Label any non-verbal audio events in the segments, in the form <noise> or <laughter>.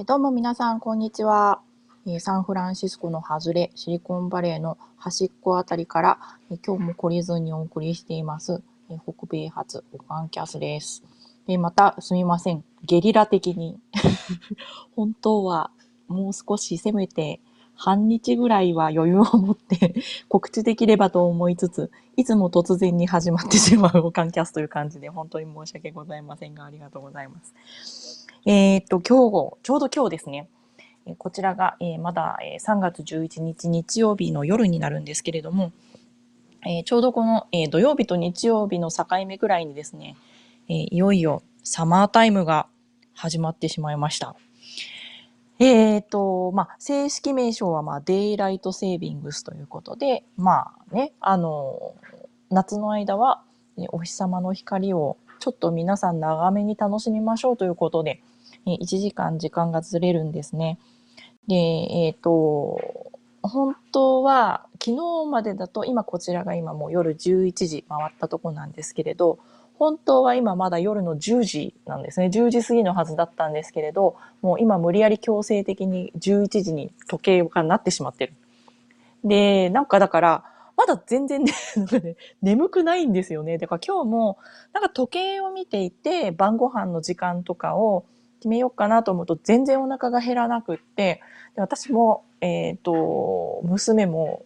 えーどうも皆さん、こんにちは。えーサンフランシスコの外れ、シリコンバレーの端っこあたりから、えー今日も懲りずにお送りしています、え北米発オカンキャスです。えまた、すみません。ゲリラ的に。<laughs> 本当は、もう少しせめて、半日ぐらいは余裕を持って告知できればと思いつつ、いつも突然に始まってしまうオカンキャスという感じで、本当に申し訳ございませんが、ありがとうございます。えーっと、今日、ちょうど今日ですね、こちらが、えまだ、3月11日日曜日の夜になるんですけれども、えちょうどこの、え土曜日と日曜日の境目ぐらいにですね、えいよいよサマータイムが始まってしまいました。えーと、まあ、正式名称は、まあ、デイライトセービングスということで、まあね、あの、夏の間は、お日様の光をちょっと皆さん長めに楽しみましょうということで、え1時間時間がずれるんですね。で、えっ、と、本当は昨日までだと、今こちらが今もう夜11時回ったとこなんですけれど、本当は今まだ夜の10時なんですね。10時過ぎのはずだったんですけれど、もう今無理やり強制的に11時に時計がなってしまってる。で、なんかだから、まだ全然ね、なんかね眠くないんですよね。だから今日も、なんか時計を見ていて、晩ご飯の時間とかを決めようかなと思うと、全然お腹が減らなくって、で私も、えっ、と、娘も、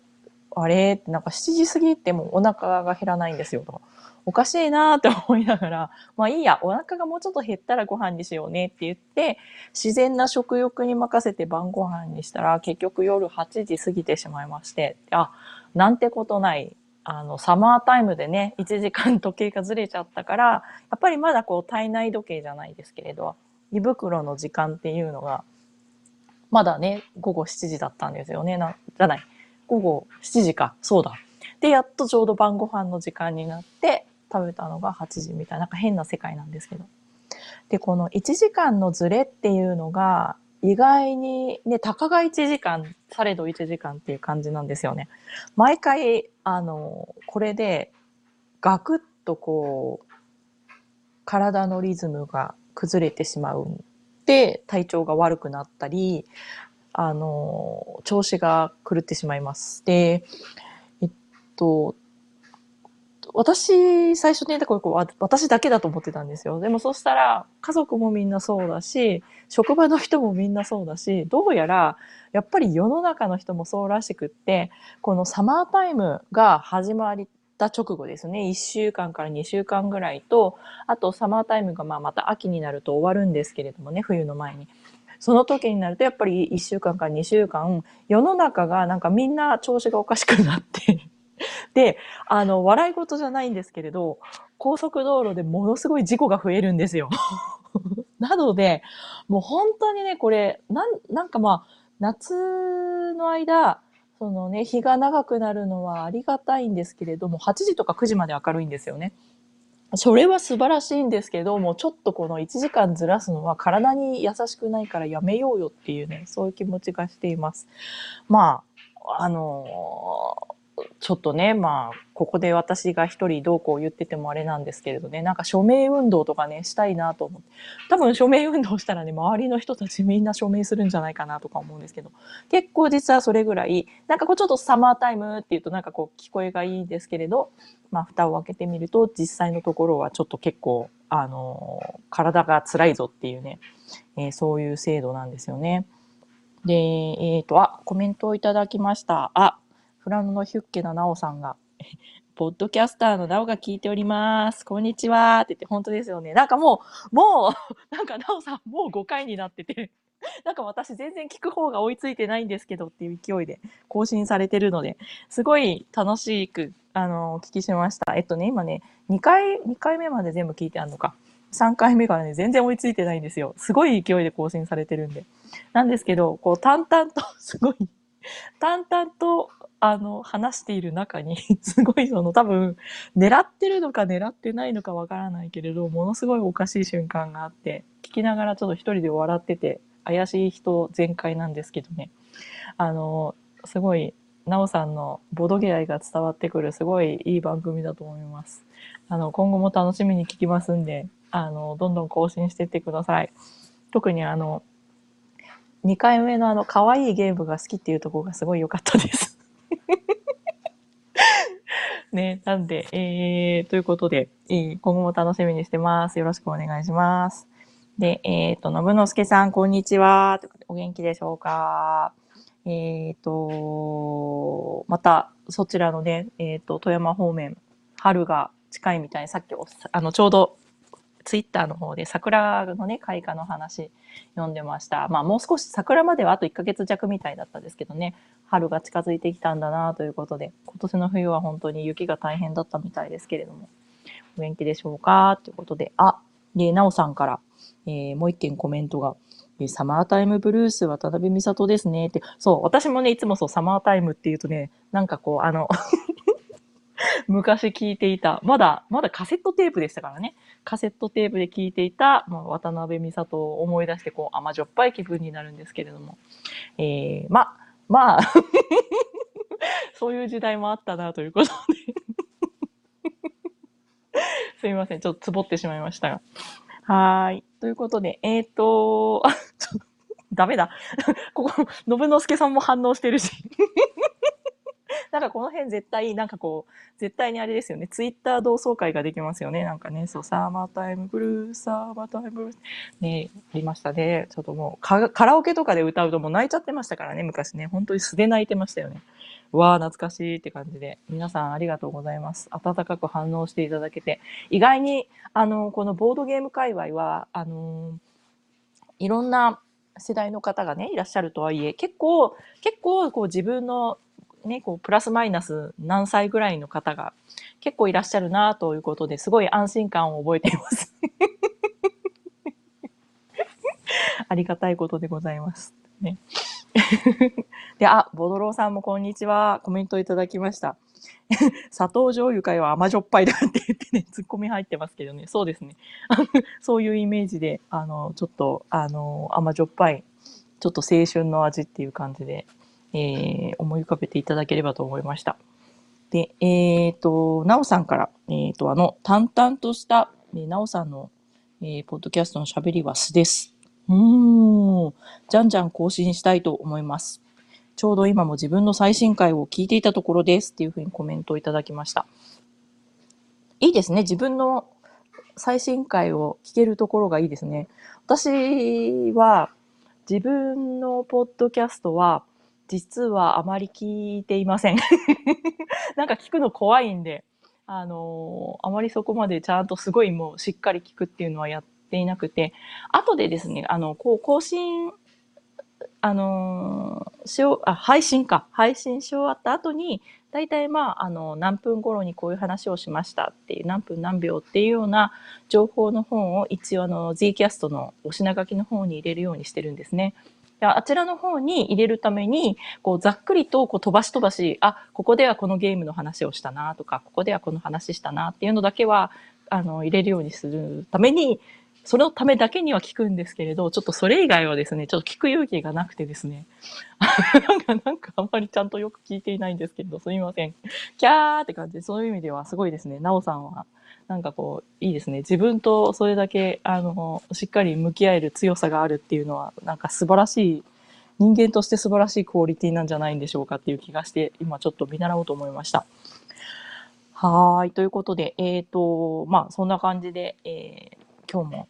あれ？なんか7時過ぎってもうお腹が減らないんですよ。とかおかしいなって思いながら、<laughs> まあいいや、お腹がもうちょっと減ったらご飯にしようねって言って、自然な食欲に任せて晩ご飯にしたら、結局夜8時過ぎてしまいまして、あ、なんてことない。あの、サマータイムでね、1時間時計がずれちゃったから、やっぱりまだこう体内時計じゃないですけれど、胃袋の時間っていうのが、まだね、午後7時だったんですよね。な、じゃない。午後7時か。そうだ。で、やっとちょうど晩ご飯の時間になって、食べたのが8時みたいな、なんか変な世界なんですけど。で、この1時間のズレっていうのが、意外にね、たかが1時間、されど1時間っていう感じなんですよね。毎回、あの、これで、ガクッとこう、体のリズムが崩れてしまうんで、体調が悪くなったり、あの、調子が狂ってしまいます。で、えっと、私、最初ね、だからこう私だけだと思ってたんですよ。でもそしたら、家族もみんなそうだし、職場の人もみんなそうだし、どうやら、やっぱり世の中の人もそうらしくって、このサマータイムが始まった直後ですね、1週間から2週間ぐらいと、あとサマータイムがまあまた秋になると終わるんですけれどもね、冬の前に。その時になるとやっぱり1週間から2週間、世の中がなんかみんな調子がおかしくなって、<laughs> で、あの、笑い事じゃないんですけれど、高速道路でものすごい事故が増えるんですよ。<laughs> なので、もう本当にね、これ、なん、なんかまあ、夏の間、そのね、日が長くなるのはありがたいんですけれども、8時とか9時まで明るいんですよね。それは素晴らしいんですけども、ちょっとこの1時間ずらすのは体に優しくないからやめようよっていうね、そういう気持ちがしています。まあ、あのちょっとね、まあ、ここで私が一人どうこう言っててもあれなんですけれどね、なんか署名運動とかね、したいなと思って。多分署名運動したらね、周りの人たちみんな署名するんじゃないかなとか思うんですけど、結構実はそれぐらい、なんかこうちょっとサマータイムっていうとなんかこう聞こえがいいですけれど、まあ蓋を開けてみると実際のところはちょっと結構、あの体が辛いぞっていうね、えーそういう制度なんですよね。で、えっ、と、あ、コメントをいただきました。あ、フラノのヒュッケなナオさんが、<laughs> ポッドキャスターのナオが聞いております。こんにちは。って言って、本当ですよね。なんかもう、もう、<laughs> なんかナオさんもう5回になってて、<laughs> なんか私全然聞く方が追いついてないんですけどっていう勢いで更新されてるので、すごい楽しく、あの、お聞きしました。えっとね、今ね、2回、2回目まで全部聞いてあるのか。3回目からね、全然追いついてないんですよ。すごい勢いで更新されてるんで。なんですけど、こう、淡々と、すごい、淡々と、あの、話している中に、<laughs> すごいその多分、狙ってるのか狙ってないのかわからないけれど、ものすごいおかしい瞬間があって、聞きながらちょっと一人で笑ってて、怪しい人全開なんですけどね。あの、すごい、なおさんのボドゲ愛が伝わってくる、すごいいい番組だと思います。あの、今後も楽しみに聞きますんで、あの、どんどん更新していってください。特にあの、2回目のあの、可愛いゲームが好きっていうところがすごい良かったです。ね、なんで、えー、ということで、えー、今後も楽しみにしてます。よろしくお願いします。で、えっ、ー、と、のぶのすけさん、こんにちは。お元気でしょうかえっ、ー、と、また、そちらのね、えっ、ー、と、富山方面、春が近いみたいに、さっきおあの、ちょうど、ツイッターの方で桜のね、開花の話読んでました。まあもう少し桜まではあと1ヶ月弱みたいだったんですけどね、春が近づいてきたんだなということで、今年の冬は本当に雪が大変だったみたいですけれども、お元気でしょうか？ということで、あ、で、なおさんから、えー、もう一件コメントが、サマータイムブルース渡辺美里ですね。って。そう、私もね、いつもそう、サマータイムって言うとね、なんかこう、あの <laughs> <laughs> 昔聞いていた、まだ、まだカセットテープでしたからね。カセットテープで聞いていた、まあ、渡辺美里を思い出して、こう、甘じょっぱい気分になるんですけれども。えー、ま、まあ <laughs> そういう時代もあったなということで <laughs> すいません。ちょっとつぼってしまいましたが。はい。ということで、えっ、ー、と、あ、ちょっと、ダメだ。ここ、信之助さんも反応してるし。なんかこの辺絶対、なんかこう、絶対にあれですよね。ツイッター同窓会ができますよね。なんかね、そう、サーマータイムブルー、サーマータイムブルー。ね、ありましたね。ちょっともうカ、ラオケとかで歌うともう泣いちゃってましたからね、昔ね。本当に素で泣いてましたよね。わあ、懐かしいって感じで、皆さんありがとうございます。温かく反応していただけて。意外に、あの、このボードゲーム界隈は、あの、いろんな世代の方がね、いらっしゃるとはいえ、結構、結構、こう自分のね、こう、プラスマイナス何歳ぐらいの方が結構いらっしゃるなということで、すごい安心感を覚えています。<laughs> ありがたいことでございます。ね。<laughs> で、あ、ボドローさんもこんにちは。コメントいただきました。<laughs> 砂糖醤油会は甘じょっぱいだって言ってね、ツッコミ入ってますけどね。そうですね。そういうイメージで、あの、ちょっと、あの、甘じょっぱい、ちょっと青春の味っていう感じで、えー、思い浮かべていただければと思いました。で、えっ、ー、と、なおさんから、えっ、ー、と、あの、淡々とした、えー、なおさんの、えー、ポッドキャストの喋りは素です。うーん。じゃんじゃん更新したいと思います。ちょうど今も自分の最新回を聞いていたところですっていうふうにコメントをいただきました。いいですね。自分の最新回を聞けるところがいいですね。私は自分のポッドキャストは実はあまり聞いていません。<laughs> なんか聞くの怖いんで、あのー、あまりそこまでちゃんとすごいもうしっかり聞くっていうのはやっていなくて、後でですね、あの、こう、更新あのー、しよう、あ、配信か。配信し終わった後に、大体まあ、あの、何分頃にこういう話をしましたっていう、何分何秒っていうような情報の本を一応あの、Zcast のお品書きの方に入れるようにしてるんですね。あちらの方に入れるために、こう、ざっくりと、こう、飛ばし飛ばし、あ、ここではこのゲームの話をしたなとか、ここではこの話したなっていうのだけは、あの、入れるようにするために、そのためだけには聞くんですけれど、ちょっとそれ以外はですね、ちょっと聞く勇気がなくてですね、<laughs> なんか、なんかあんまりちゃんとよく聞いていないんですけれど、すみません。キャーって感じで、そういう意味ではすごいですね、なおさんは、なんかこう、いいですね。自分とそれだけ、あの、しっかり向き合える強さがあるっていうのは、なんか素晴らしい、人間として素晴らしいクオリティなんじゃないんでしょうかっていう気がして、今ちょっと見習おうと思いました。はい。ということで、えっ、ー、と、まあ、そんな感じで、えー、今日も、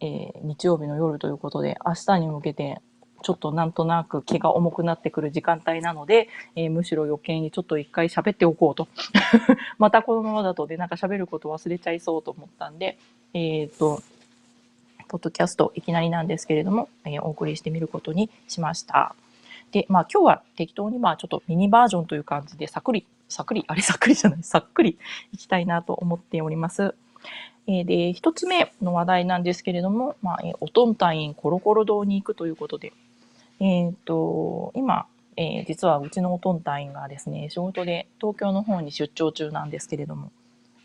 えー、日曜日の夜ということで、明日に向けて、ちょっとなんとなく気が重くなってくる時間帯なので、えー、むしろ余計にちょっと一回喋っておこうと。<laughs> またこのままだとで、なんか喋ること忘れちゃいそうと思ったんで、えっ、ー、と、ポッドキャストいきなりなんですけれども、えー、お送りしてみることにしました。で、まあ今日は適当にまあちょっとミニバージョンという感じで、さっくり、さっくり、<laughs> あれさっくりじゃない、さっくりいきたいなと思っております。え、で、一つ目の話題なんですけれども、まあ、おとん隊員コロコロ堂に行くということで、えっ、ー、と、今、えー、実はうちのおとん隊員がですね、仕事で東京の方に出張中なんですけれども、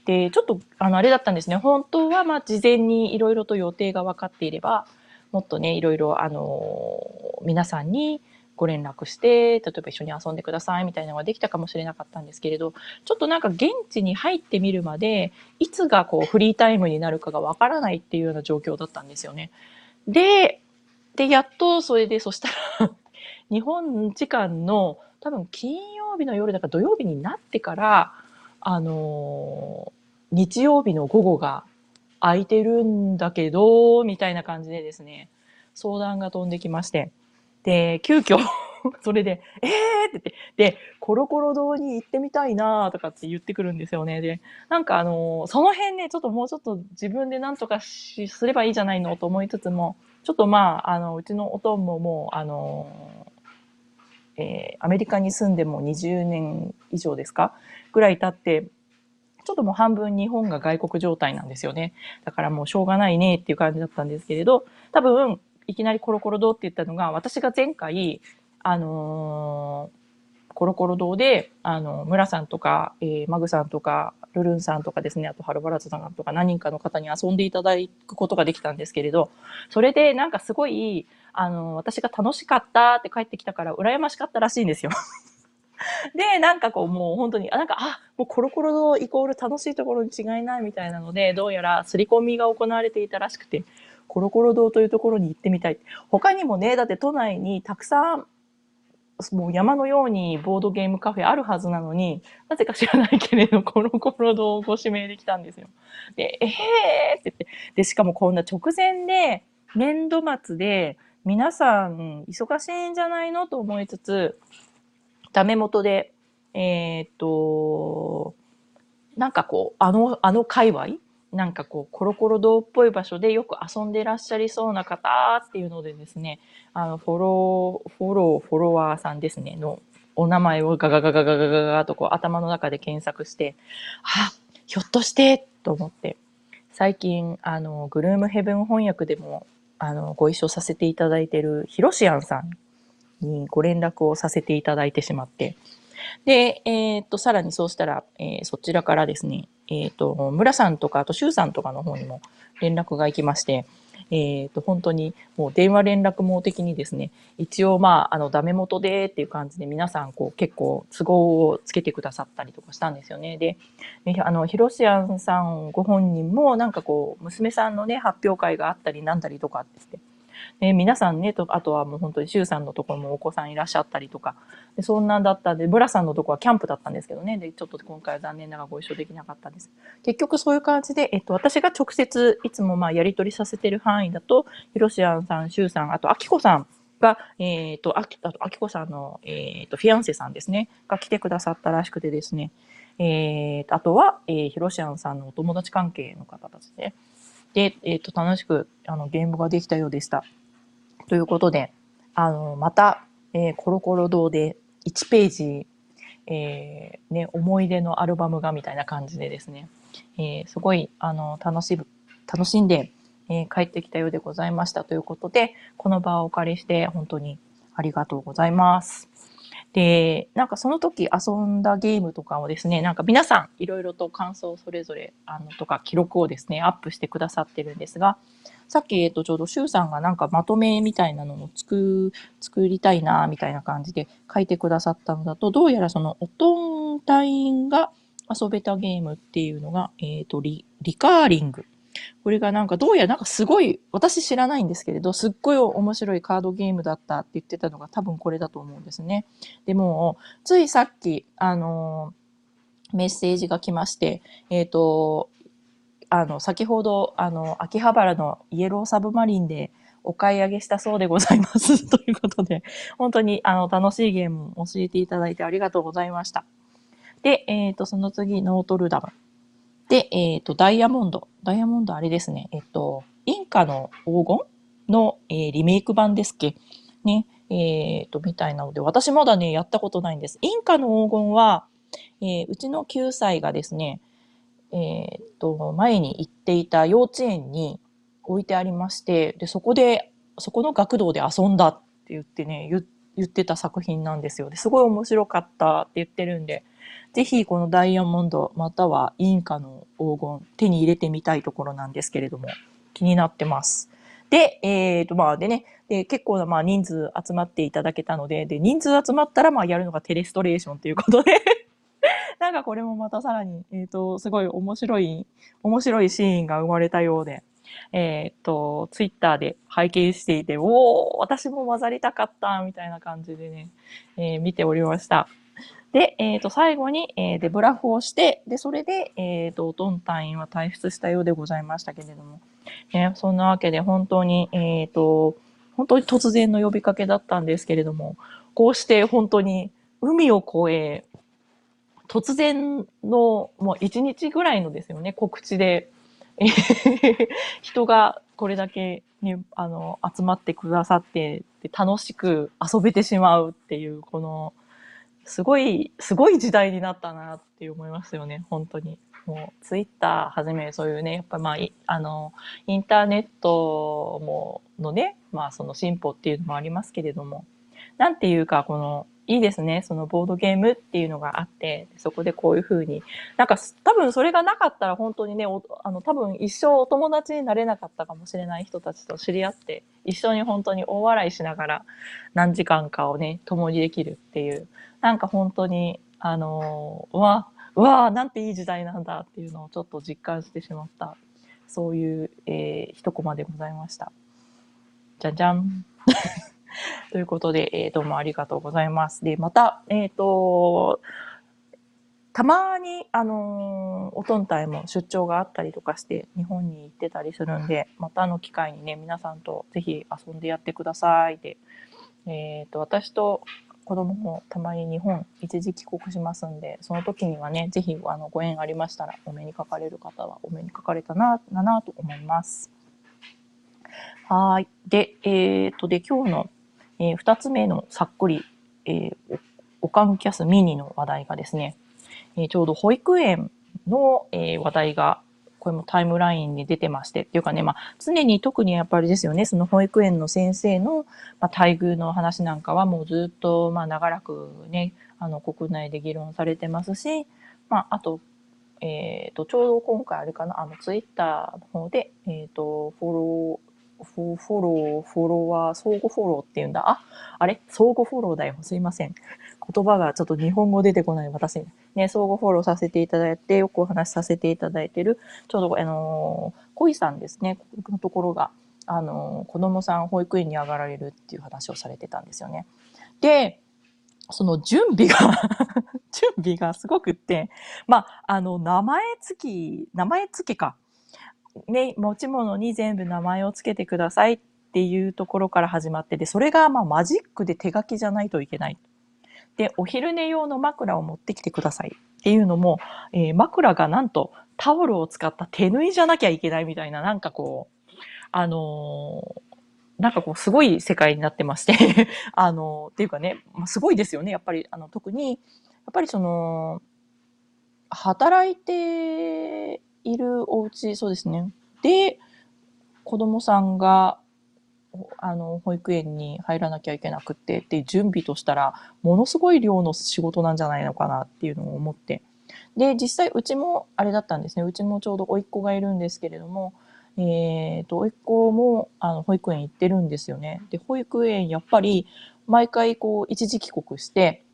で、ちょっと、あの、あれだったんですね。本当は、まあ、事前にいろいろと予定が分かっていれば、もっとね、いろいろ、あの、皆さんに、ご連絡して、例えば一緒に遊んでくださいみたいなのができたかもしれなかったんですけれど、ちょっとなんか現地に入ってみるまで、いつがこうフリータイムになるかがわからないっていうような状況だったんですよね。で、で、やっとそれで、そしたら <laughs> 日本時間の多分金曜日の夜だから土曜日になってから、あのー、日曜日の午後が空いてるんだけど、みたいな感じでですね、相談が飛んできまして。で、急遽 <laughs> それで、えーって言って、で、コロコロ堂に行ってみたいなとかって言ってくるんですよね。で、なんかあの、その辺ね、ちょっともうちょっと自分で何とか、すればいいじゃないのと思いつつも、ちょっとまあ、あの、うちのおとんももう、あの、えー、アメリカに住んでも20年以上ですかぐらい経って、ちょっともう半分日本が外国状態なんですよね。だからもうしょうがないねっていう感じだったんですけれど、多分、いきなりコロコロ堂って言ったのが、私が前回、あのー、コロコロ堂で、あの、村さんとか、えー、マグさんとか、ルルンさんとかですね、あとハルバラツさんとか何人かの方に遊んでいただくことができたんですけれど、それでなんかすごい、あの、私が楽しかったって帰ってきたから羨ましかったらしいんですよ。<laughs> で、なんかこうもう本当に、あ、なんか、あ、もうコロコロ堂イコール楽しいところに違いないみたいなので、どうやら刷り込みが行われていたらしくて、コロコロ堂というところに行ってみたい。他にもね、だって都内にたくさんもう山のようにボードゲームカフェあるはずなのに、なぜか知らないけれど、コロコロ堂をご指名できたんですよ。で、えへーって言って、で、しかもこんな直前で、年度末で、皆さん忙しいんじゃないのと思いつつ、ダメ元で、えー、っと、なんかこう、あの、あの界隈なんかこう、コロコロ堂っぽい場所でよく遊んでらっしゃりそうな方っていうのでですね、あの、フォロー、フォロー、フォロワーさんですね、のお名前をガガガガガガガガとこう頭の中で検索して、あ、ひょっとしてと思って、最近、あの、グルームヘブン翻訳でも、あの、ご一緒させていただいてるヒロシアンさんにご連絡をさせていただいてしまって、で、えー、っと、さらにそうしたら、えー、そちらからですね、えっ、ー、と、村さんとか、あと周さんとかの方にも連絡が行きまして、えっ、ー、と、本当にもう電話連絡網的にですね、一応まあ、あの、ダメ元でっていう感じで皆さんこう結構都合をつけてくださったりとかしたんですよね。で、あの、ヒロシアンさんご本人もなんかこう、娘さんのね、発表会があったりなんだりとかってって、で、皆さんね、と、あとはもう本当に周さんのところもお子さんいらっしゃったりとか、でそんなんだったんで、ブラさんのところはキャンプだったんですけどね、で、ちょっと今回は残念ながらご一緒できなかったんです。結局そういう感じで、えっと、私が直接いつもまあやり取りさせてる範囲だと、ヒロシアンさん、周さん、あと、アキコさんが、えっ、ー、と、あき、あと、あきこさんの、えっ、ー、と、フィアンセさんですね、が来てくださったらしくてですね、えっー、あとは、えー、ヒロシアンさんのお友達関係の方たちで、で、えっ、と、楽しく、あの、ゲームができたようでした。ということで、あの、また、えー、コロコロ堂で1ページ、えー、ね、思い出のアルバムがみたいな感じでですね、えー、すごい、あの、楽しむ、楽しんで、え、帰ってきたようでございましたということで、この場をお借りして本当にありがとうございます。で、なんかその時遊んだゲームとかをですね、なんか皆さんいろいろと感想それぞれ、あの、とか記録をですね、アップしてくださってるんですが、さっき、えっと、ちょうど、シュウさんがなんかまとめみたいなのを作、作りたいな、みたいな感じで書いてくださったのだと、どうやらその、おとん隊員が遊べたゲームっていうのが、えっ、と、リ、リカーリングこれがなんかどうやらなんかすごい、私知らないんですけれど、すっごい面白いカードゲームだったって言ってたのが多分これだと思うんですね。でも、ついさっき、あのメッセージが来まして、えっ、ー、と、あの、先ほど、あの、秋葉原のイエローサブマリンでお買い上げしたそうでございます。<laughs> ということで、本当に、あの、楽しいゲームを教えていただいてありがとうございました。で、えっ、ー、と、その次、ノートルダム。で、えっ、ー、と、ダイヤモンド。ダイヤモンドあれですね。えっ、と、インカの黄金の、えー、リメイク版ですっけ？ね。えっ、と、みたいなので、私まだね、やったことないんです。インカの黄金は、え、うちの9歳がですね、えっ、と、前に行っていた幼稚園に置いてありまして、で、そこで、そこの学童で遊んだって言ってね、言ってた作品なんですよ。ですごい面白かったって言ってるんで、ぜひこのダイヤモンドまたはインカの黄金手に入れてみたいところなんですけれども、気になってます。で、えっ、ー、と、まあ、でね、で、結構な、まあ、人数集まっていただけたので、で、人数集まったら、まあ、やるのがテレストレーションということで <laughs> なんかこれもまたさらに、えっ、ー、と、すごい面白い、面白いシーンが生まれたようで、えっ、と、ツイッターで拝見していて、おー、私も混ざりたかった、みたいな感じでね、えー、見ておりました。で、えっ、ー、と、最後に、えー、デブラフをして、で、それで、えっ、ー、と、トン隊員は退出したようでございましたけれども、ね、そんなわけで本当に、えっ、と、本当に突然の呼びかけだったんですけれども、こうして本当に海を越え、突然の、もう一日ぐらいのですよね、告知で、<laughs> 人がこれだけに、あの、集まってくださって、で楽しく遊べてしまうっていう、この、すごい、すごい時代になったなって思いますよね、本当に。もう、ツイッターはじめそういうね、やっぱまあ、あの、インターネットも、のね、まあその進歩っていうのもありますけれども、なんていうか、この、いいですね。そのボードゲームっていうのがあって、そこでこういうふうに、なんか多分それがなかったら本当にね、あの多分一生お友達になれなかったかもしれない人たちと知り合って、一緒に本当に大笑いしながら何時間かをね、共にできるっていう、なんか本当に、あのー、うわ、うわなんていい時代なんだっていうのをちょっと実感してしまった、そういう、えー、一コマでございました。じゃじゃん。<laughs> ということで、えー、どうもありがとうございます。で、また、えっ、ー、と、たまに、あのー、おとんたいも出張があったりとかして、日本に行ってたりするんで、またの機会にね、皆さんとぜひ遊んでやってください。で、えっ、ー、と、私と子供もたまに日本一時帰国しますんで、その時にはね、ぜひあのご縁ありましたら、お目にかかれる方はお目にかかれたな、ななと思います。はい。で、えっ、ー、と、で、今日のえー、2つ目のさっくり、えー、オカンキャスミニの話題がですね、えー、ちょうど保育園の、えー、話題が、これもタイムラインに出てまして、っていうかね、まあ、常に特にやっぱりですよね、その保育園の先生の、まあ、待遇の話なんかはもうずっと、まあ、長らくね、あの、国内で議論されてますし、まあ、あと、えっ、ー、と、ちょうど今回あれかな、あの、ツイッターの方で、えっ、ー、と、フォローー、フォロー、フォロワー、相互フォローって言うんだ。あ、あれ？相互フォローだよ。すいません。言葉がちょっと日本語出てこない私に。ね、相互フォローさせていただいて、よくお話しさせていただいてる、ちょうど、あのー、恋さんですね、このところが、あのー、子供さん保育園に上がられるっていう話をされてたんですよね。で、その準備が <laughs> 準備がすごくって、まあ、あの、名前付き、名前付けか。ね、持ち物に全部名前を付けてくださいっていうところから始まってで、それがまあマジックで手書きじゃないといけない。で、お昼寝用の枕を持ってきてくださいっていうのも、えー、枕がなんとタオルを使った手縫いじゃなきゃいけないみたいな、なんかこう、あのー、なんかこう、すごい世界になってまして <laughs> あの、っていうかね、まあ、すごいですよね。やっぱり、あの、特に、やっぱりその、働いているお家、そうですね。で、子供さんが、あの、保育園に入らなきゃいけなくってって準備としたら、ものすごい量の仕事なんじゃないのかなっていうのを思って。で、実際うちもあれだったんですね。うちもちょうど甥っ子がいるんですけれども、えっ、ー、と、甥っ子も、あの、保育園行ってるんですよね。で、保育園、やっぱり、毎回こう、一時帰国して、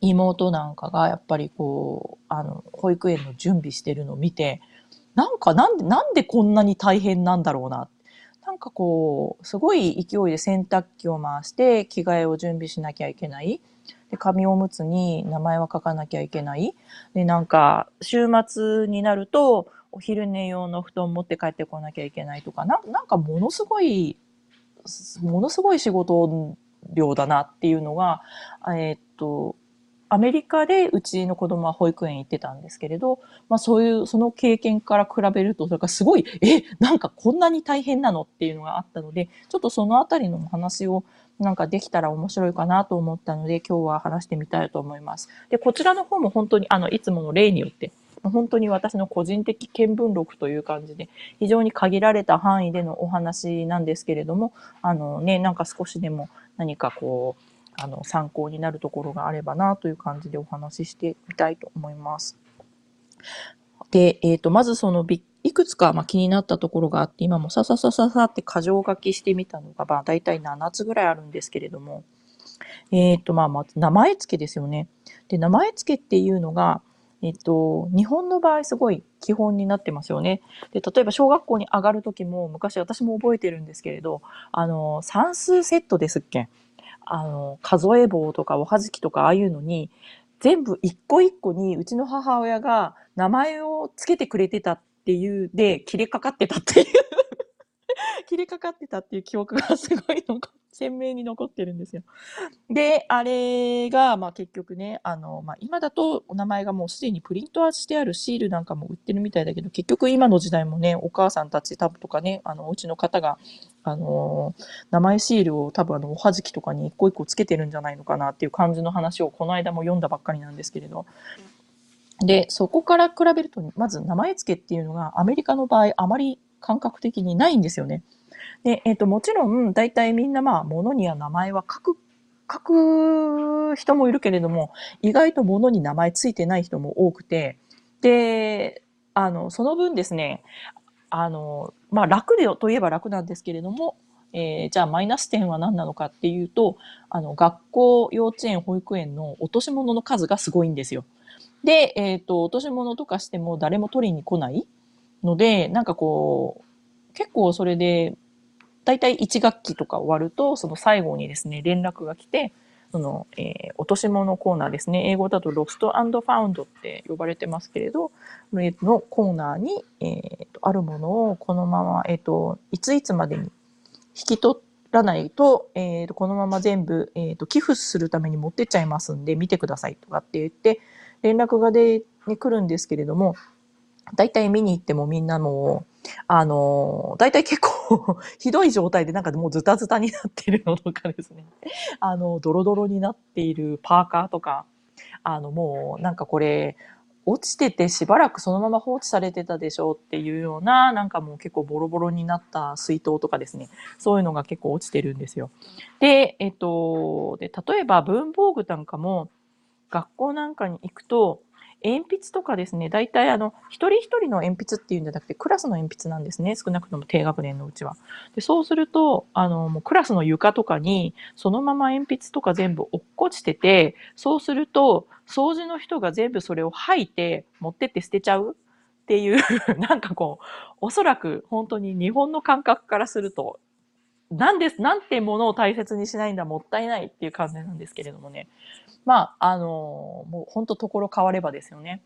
妹なんかがやっぱりこう、あの、保育園の準備してるのを見て、なんかなんで、なんでこんなに大変なんだろうな。なんかこう、すごい勢いで洗濯機を回して着替えを準備しなきゃいけない。で、紙おむつに名前は書かなきゃいけない。で、なんか、週末になると、お昼寝用の布団持って帰ってこなきゃいけないとか、ななんかものすごい、ものすごい仕事量だなっていうのが、えー、っと、アメリカでうちの子供は保育園行ってたんですけれど、まあそういう、その経験から比べると、それからすごい、え、なんかこんなに大変なのっていうのがあったので、ちょっとそのあたりの話をなんかできたら面白いかなと思ったので、今日は話してみたいと思います。で、こちらの方も本当に、あの、いつもの例によって、本当に私の個人的見聞録という感じで、非常に限られた範囲でのお話なんですけれども、あのね、なんか少しでも何かこう、あの、参考になるところがあればなという感じでお話ししてみたいと思います。で、えっ、ー、と、まずそのいくつかま気になったところがあって、今もさささささって箇条書きしてみたのが、まあ大体7つぐらいあるんですけれども、えっ、ー、と、まあ、まず名前付けですよね。で、名前付けっていうのが、えっと、日本の場合すごい基本になってますよね。で、例えば小学校に上がる時も、昔私も覚えてるんですけれど、あの、算数セットですっけあの、数え棒とかおはじきとかああいうのに、全部一個一個にうちの母親が名前をつけてくれてたっていうで、切れかかってたっていう。<laughs> 切れかかってたっていう記憶がすごい鮮明に残ってるんですよ。で、あれが、まあ結局ね、あの、まあ今だとお名前がもうすでにプリントアしてあるシールなんかも売ってるみたいだけど、結局今の時代もね、お母さんたち多分とかね、あの、お家の方が、あの、名前シールを多分あの、おはじきとかに一個一個つけてるんじゃないのかなっていう感じの話をこの間も読んだばっかりなんですけれど、で、そこから比べると、まず名前付けっていうのがアメリカの場合あまり感覚的にないんですよね。で、えっ、ー、と、もちろん、大体みんなまあ、物には名前は書く、書く人もいるけれども、意外と物に名前ついてない人も多くて、で、あの、その分ですね、あの、まあ、楽でといえば楽なんですけれども、えー、じゃあマイナス点は何なのかっていうと、あの、学校、幼稚園、保育園の落とし物の数がすごいんですよ。で、えっ、ー、と、落とし物とかしても誰も取りに来ないので、なんかこう、結構それで、だいたい1学期とか終わると、その最後にですね、連絡が来て、その、えー、落とし物コーナーですね。英語だとロストファウンドって呼ばれてますけれど、のコーナーに、えー、とあるものをこのまま、えっ、ー、と、いついつまでに引き取らないと、えー、とこのまま全部、えー、と寄付するために持ってっちゃいますんで、見てくださいとかって言って、連絡がで、ね、来るんですけれども、大体見に行ってもみんなもあの、大体結構 <laughs> ひどい状態でなんかもうズタズタになっているのとかですね。あの、ドロドロになっているパーカーとか、あの、もうなんかこれ、落ちててしばらくそのまま放置されてたでしょうっていうような、なんかもう結構ボロボロになった水筒とかですね。そういうのが結構落ちてるんですよ。で、えっと、で、例えば文房具なんかも、学校なんかに行くと、鉛筆とかですね、大体あの、一人一人の鉛筆っていうんじゃなくて、クラスの鉛筆なんですね。少なくとも低学年のうちは。で、そうすると、あの、もうクラスの床とかに、そのまま鉛筆とか全部落っこちてて、そうすると、掃除の人が全部それを吐いて、持ってって捨てちゃう？っていう <laughs> なんかこう、おそらく本当に日本の感覚からすると、なんです、なんてものを大切にしないんだ、もったいないっていう感じなんですけれどもね。まあ、あの、もう本当ところ変わればですよね。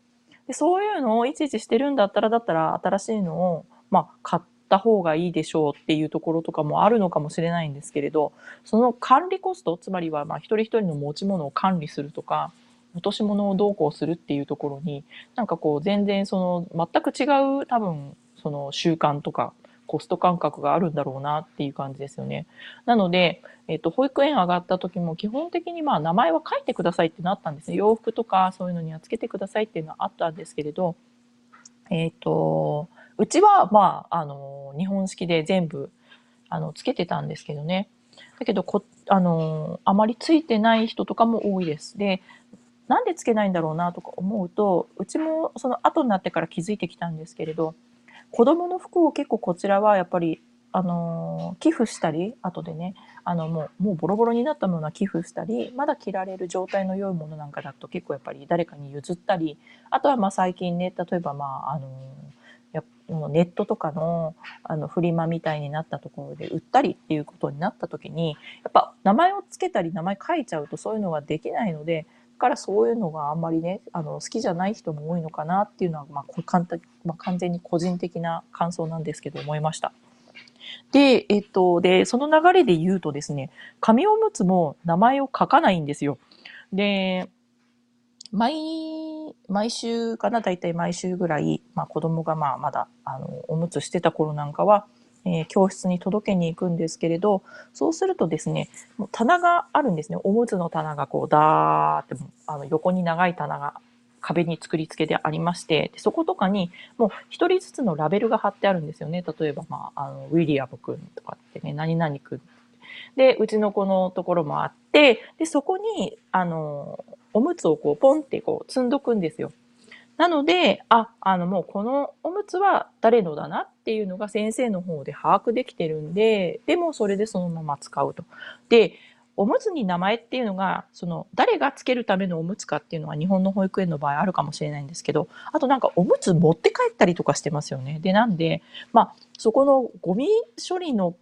でそういうのをいちいちしてるんだったら、だったら新しいのを、まあ、買った方がいいでしょうっていうところとかもあるのかもしれないんですけれど、その管理コスト、つまりは、まあ、一人一人の持ち物を管理するとか、落とし物をどうこうするっていうところに、なんかこう、全然その、全く違う多分、その習慣とか、コスト感覚があるんだろうなっていう感じですよね。なので、えっ、と、保育園上がった時も基本的にまあ名前は書いてくださいってなったんですね。洋服とかそういうのにはつけてくださいっていうのはあったんですけれど、えっ、と、うちはまあ、あの、日本式で全部、あの、つけてたんですけどね。だけどこ、あの、あまりついてない人とかも多いです。で、なんでつけないんだろうなとか思うと、うちもその後になってから気づいてきたんですけれど、子供の服を結構こちらはやっぱり、あの寄付したり、後でね、あの、もう、もうボロボロになったものは寄付したり、まだ着られる状態の良いものなんかだと結構やっぱり誰かに譲ったり、あとはまあ最近ね、例えばまあ、あのやネットとかのあのフリマみたいになったところで売ったりっていうことになった時に、やっぱ名前を付けたり名前書いちゃうとそういうのができないので、からそういうのがあんまりね、あの、好きじゃない人も多いのかなっていうのは、まあ、簡単、まあ、完全に個人的な感想なんですけど、思いました。で、えっと、で、その流れで言うとですね、紙おむつも名前を書かないんですよ。で、毎、毎週かな、だいたい毎週ぐらい、まあ子供がまあまだ、あの、おむつしてた頃なんかは、えー、教室に届けに行くんですけれど、そうするとですね、もう棚があるんですね。おむつの棚がこう、ダーって、あの、横に長い棚が壁に作り付けでありまして、そことかにもう一人ずつのラベルが貼ってあるんですよね。例えば、まあ、あの、ウィリアム君とかってね、何々君。で、うちの子のところもあって、で、そこに、あの、おむつをこう、ポンってこう、積んどくんですよ。なので、あ、あのもうこのおむつは誰のだなっていうのが先生の方で把握できてるんで、でもそれでそのまま使うと。で、おむつに名前っていうのが、その、誰がつけるためのおむつかっていうのは日本の保育園の場合あるかもしれないんですけど、あとなんかおむつ持って帰ったりとかしてますよね。で、なんで、まあ、そこのゴミ処理の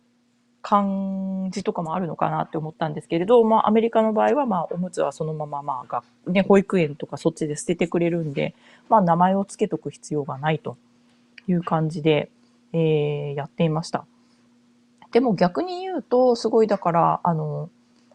感じとかもあるのかなって思ったんですけれど、まあ、アメリカの場合は、まあ、おむつはそのまま、まあ、ね、保育園とかそっちで捨ててくれるんで、まあ、名前を付けとく必要がないという感じで、えー、やっていました。でも逆に言うと、すごいだから、あの、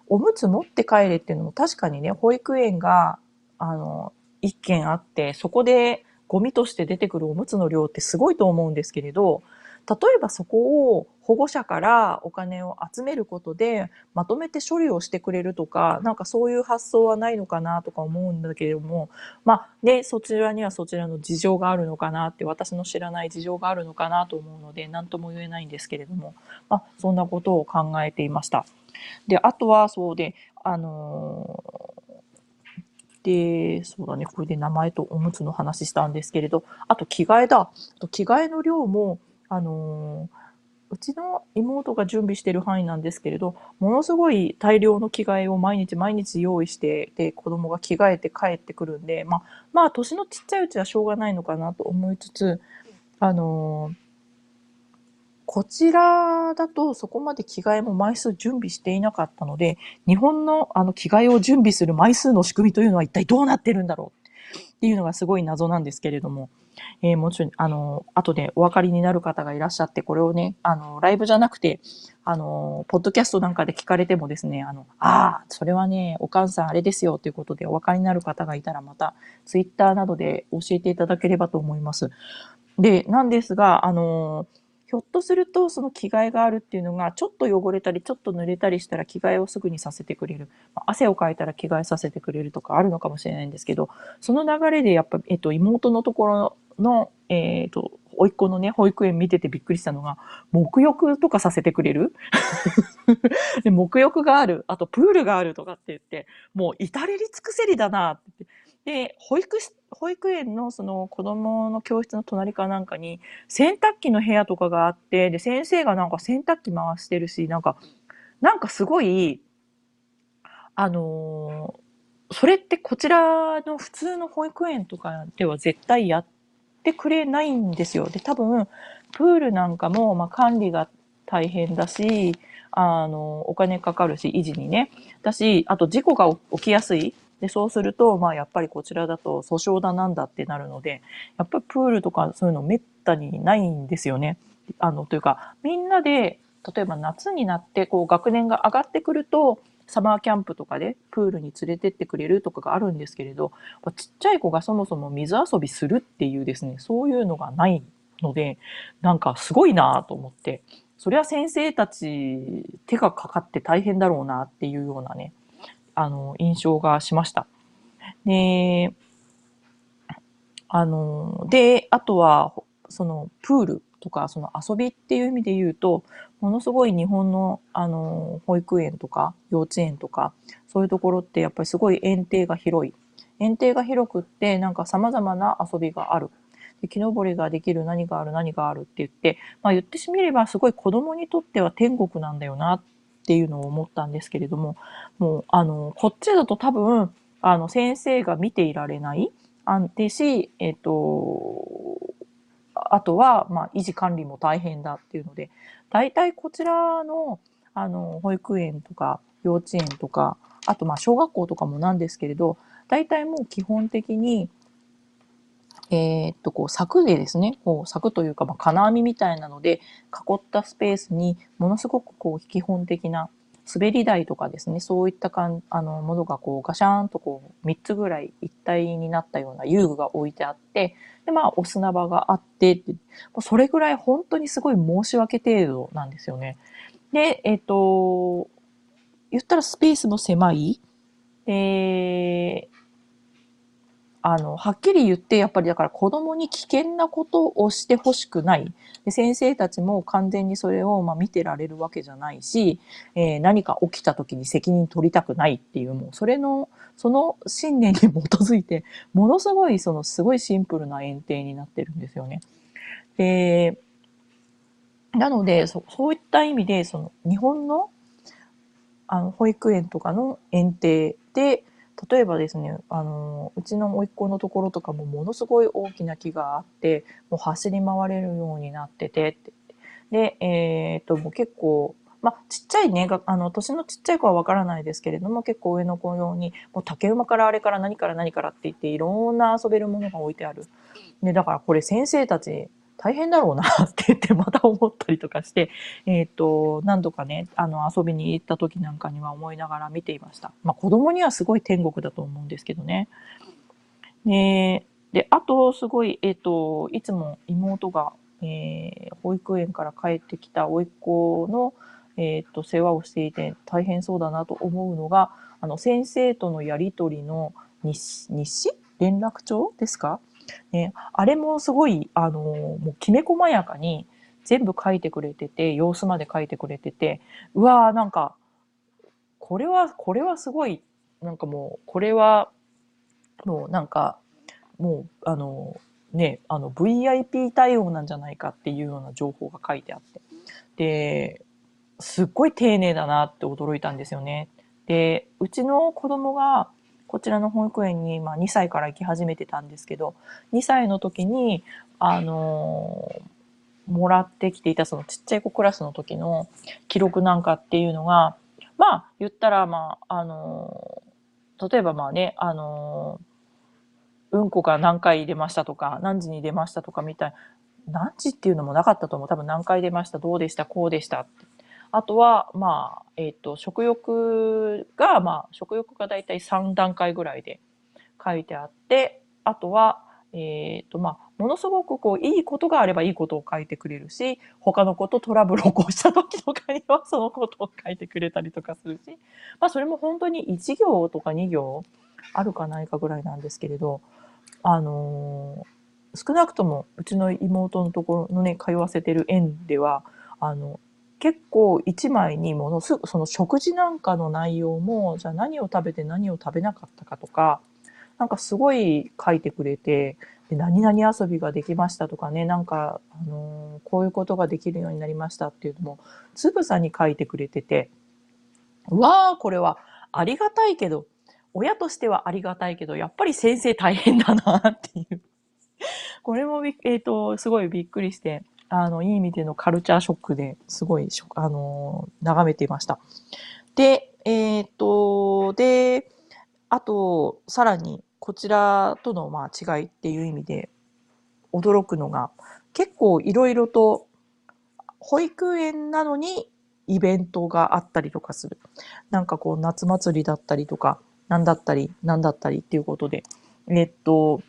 おむつ持って帰れっていうのも確かにね、保育園が、あの、一軒あって、そこでゴミとして出てくるおむつの量ってすごいと思うんですけれど、例えばそこを保護者からお金を集めることでまとめて処理をしてくれるとか、なんかそういう発想はないのかなとか思うんだけれども、まあね、そちらにはそちらの事情があるのかなって、私の知らない事情があるのかなと思うので、何とも言えないんですけれども、まあそんなことを考えていました。で、あとはそうで、あのー、で、そうだね、これで名前とおむつの話したんですけれど、あと着替えだ。着替えの量も、あの、うちの妹が準備してる範囲なんですけれど、ものすごい大量の着替えを毎日毎日用意して、で、子供が着替えて帰ってくるんで、まあ、まあ、年のちっちゃいうちはしょうがないのかなと思いつつ、あのこちらだとそこまで着替えも枚数準備していなかったので、日本のあの着替えを準備する枚数の仕組みというのは一体どうなってるんだろうっていうのがすごい謎なんですけれども、えー、もちろん、あの、後でお分かりになる方がいらっしゃって、これをね、あの、ライブじゃなくて、あの、ポッドキャストなんかで聞かれてもですね、あの、ああ、それはね、お母さんあれですよということでお分かりになる方がいたらまた、ツイッターなどで教えていただければと思います。で、なんですが、あのひょっとするとその着替えがあるっていうのがちょっと汚れたりちょっと濡れたりしたら着替えをすぐにさせてくれる。まあ汗をかいたら着替えさせてくれるとかあるのかもしれないんですけど、その流れでやっぱ、えっと、妹のところの、えっと、甥っ子のね、保育園見ててびっくりしたのが、沐浴とかさせてくれる？<laughs> で沐浴がある。あとプールがあるとかって言って、もう至れり尽くせりだなって。で、保育保育園のその子供の教室の隣かなんかに洗濯機の部屋とかがあって、で、先生がなんか洗濯機回してるし、なんか、なんかすごい、あのー、それってこちらの普通の保育園とかでは絶対やってくれないんですよ。で、多分、プールなんかも、まあ、管理が大変だし、あの、お金かかるし、維持にね。だし、あと事故が起きやすい。で、そうすると、まあやっぱりこちらだと訴訟だなんだってなるので、やっぱりプールとかそういうのめったにないんですよね。あの、というか、みんなで、例えば夏になってこう学年が上がってくると、サマーキャンプとかでプールに連れてってくれるとかがあるんですけれど、ちっちゃい子がそもそも水遊びするっていうですね、そういうのがないので、なんかすごいなと思って、それは先生たち手がかかって大変だろうなっていうようなね、あの、印象がしました。で、あの、で、あとは、その、プールとか、その遊びっていう意味で言うと、ものすごい日本の、あの、保育園とか、幼稚園とか、そういうところってやっぱりすごい園庭が広い。園庭が広くって、なんか様々な遊びがある。で木登りができる何がある何があるって言って、まあ言ってしみればすごい子供にとっては天国なんだよなっっていうのを思ったんですけれども、もう、あの、こっちだと多分、あの、先生が見ていられない。安定し、えっ、と、あとは、まあ、維持管理も大変だっていうので、大体こちらの、あの、保育園とか、幼稚園とか、あと、まあ、小学校とかもなんですけれど、大体もう基本的に、えー、っと、こう、柵でですね、こう、柵というか、まあ、金網みたいなので、囲ったスペースに、ものすごくこう、基本的な滑り台とかですね、そういったかん、あの、ものがこう、ガシャーンとこう、3つぐらい一体になったような遊具が置いてあって、で、まあ、お砂場があってって、それぐらい本当にすごい申し訳程度なんですよね。で、えっ、と、言ったらスペースも狭い。で、あの、はっきり言って、やっぱりだから子供に危険なことをしてほしくない。で先生たちも完全にそれをまあ見てられるわけじゃないし、えー、何か起きた時に責任取りたくないっていう、もうそれの、その信念に基づいて、ものすごい、そのすごいシンプルな園庭になってるんですよね。で、なので、そそういった意味で、その日本のあの、保育園とかの園庭で、例えばですね、あの、うちの甥っ子のところとかもものすごい大きな木があって、もう走り回れるようになっててって、で、えー、っと、もう結構、まあ、ちっちゃいね、あの、年のちっちゃい子はわからないですけれども、結構上の子用に、もう竹馬からあれから何から何からって言って、いろんな遊べるものが置いてある。で、だからこれ先生たち、大変だろうなって言ってまた思ったりとかして、えっ、ー、と、何度かね、あの、遊びに行った時なんかには思いながら見ていました。まあ、子供にはすごい天国だと思うんですけどね。で、で、あと、すごい、えっ、ー、と、いつも妹が、えー、保育園から帰ってきた甥っ子の、えっ、と、世話をしていて大変そうだなと思うのが、あの、先生とのやりとりの日誌？連絡帳ですか？ね、あれもすごい、あの、もうきめ細やかに全部書いてくれてて、様子まで書いてくれてて、うわーなんか、これは、これはすごい、なんかもう、これは、もうなんか、もう、あの、ね、あの、VIP 対応なんじゃないかっていうような情報が書いてあって。で、すっごい丁寧だなって驚いたんですよね。で、うちの子供が、こちらの保育園に、まあ、2歳から行き始めてたんですけど、2歳の時に、あのー、もらってきていたそのちっちゃい子クラスの時の記録なんかっていうのが、まあ、言ったら、まあ、あのー、例えばまあね、あのー、うんこが何回出ましたとか、何時に出ましたとかみたいな、何時っていうのもなかったと思う。多分何回出ました、どうでした、こうでしたって。あとは、まあ、えっ、ー、と、食欲が、まあ、食欲がだいたい3段階ぐらいで書いてあって、あとは、えっ、ー、と、まあ、ものすごくこう、いいことがあればいいことを書いてくれるし、他のことトラブルを起こした時とかにはそのことを書いてくれたりとかするし、まあ、それも本当に1行とか2行あるかないかぐらいなんですけれど、あのー、少なくともうちの妹のところのね、通わせてる園では、あの、結構一枚にものすごくその食事なんかの内容も、じゃあ何を食べて何を食べなかったかとか、なんかすごい書いてくれて、で何々遊びができましたとかね、なんか、あのー、こういうことができるようになりましたっていうのも、つぶさに書いてくれてて、わー、これはありがたいけど、親としてはありがたいけど、やっぱり先生大変だなっていう。これも、えっ、ー、と、すごいびっくりして、あの、いい意味でのカルチャーショックですごい、あの、眺めていました。で、えっ、と、で、あと、さらに、こちらとの、まあ、違いっていう意味で、驚くのが、結構いろいろと、保育園なのにイベントがあったりとかする。なんかこう、夏祭りだったりとか、なんだったり、なんだったりっていうことで、えっと、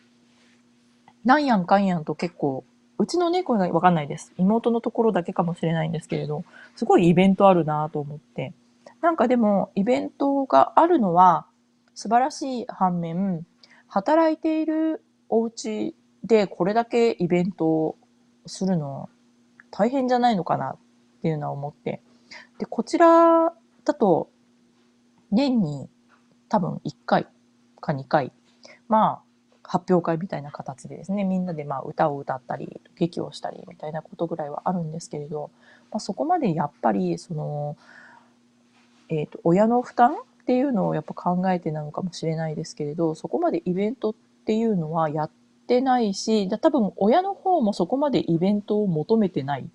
なんやんかんやんと結構うちの猫がわかんないです。妹のところだけかもしれないんですけれど、すごいイベントあるなと思って。なんかでも、イベントがあるのは素晴らしい反面、働いているお家でこれだけイベントをするの大変じゃないのかなっていうのは思って。で、こちらだと年に多分1回か2回、まあ発表会みたいな形でですね、みんなでまあ歌を歌ったり、劇をしたりみたいなことぐらいはあるんですけれど、まあ、そこまでやっぱり、その、えっ、ー、と、親の負担っていうのをやっぱ考えてなのかもしれないですけれど、そこまでイベントっていうのはやってないし、多分親の方もそこまでイベントを求めてない。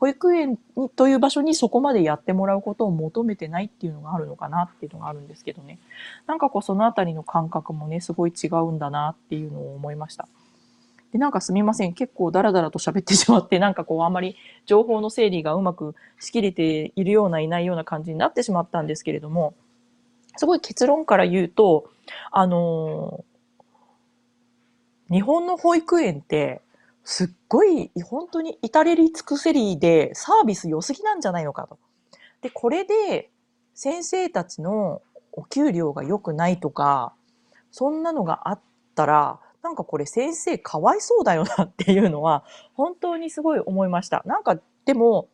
保育園にという場所にそこまでやってもらうことを求めてないっていうのがあるのかなっていうのがあるんですけどね。なんかこうそのあたりの感覚もね、すごい違うんだなっていうのを思いました。で、なんかすみません。結構ダラダラと喋ってしまって、<laughs> なんかこうあんまり情報の整理がうまくしきれているようないないような感じになってしまったんですけれども、すごい結論から言うと、あのー、日本の保育園ってすっごい、本当に至れり尽くせりでサービス良すぎなんじゃないのかと。で、これで先生たちのお給料が良くないとか、そんなのがあったら、なんかこれ先生かわいそうだよなっていうのは、本当にすごい思いました。なんか、でも、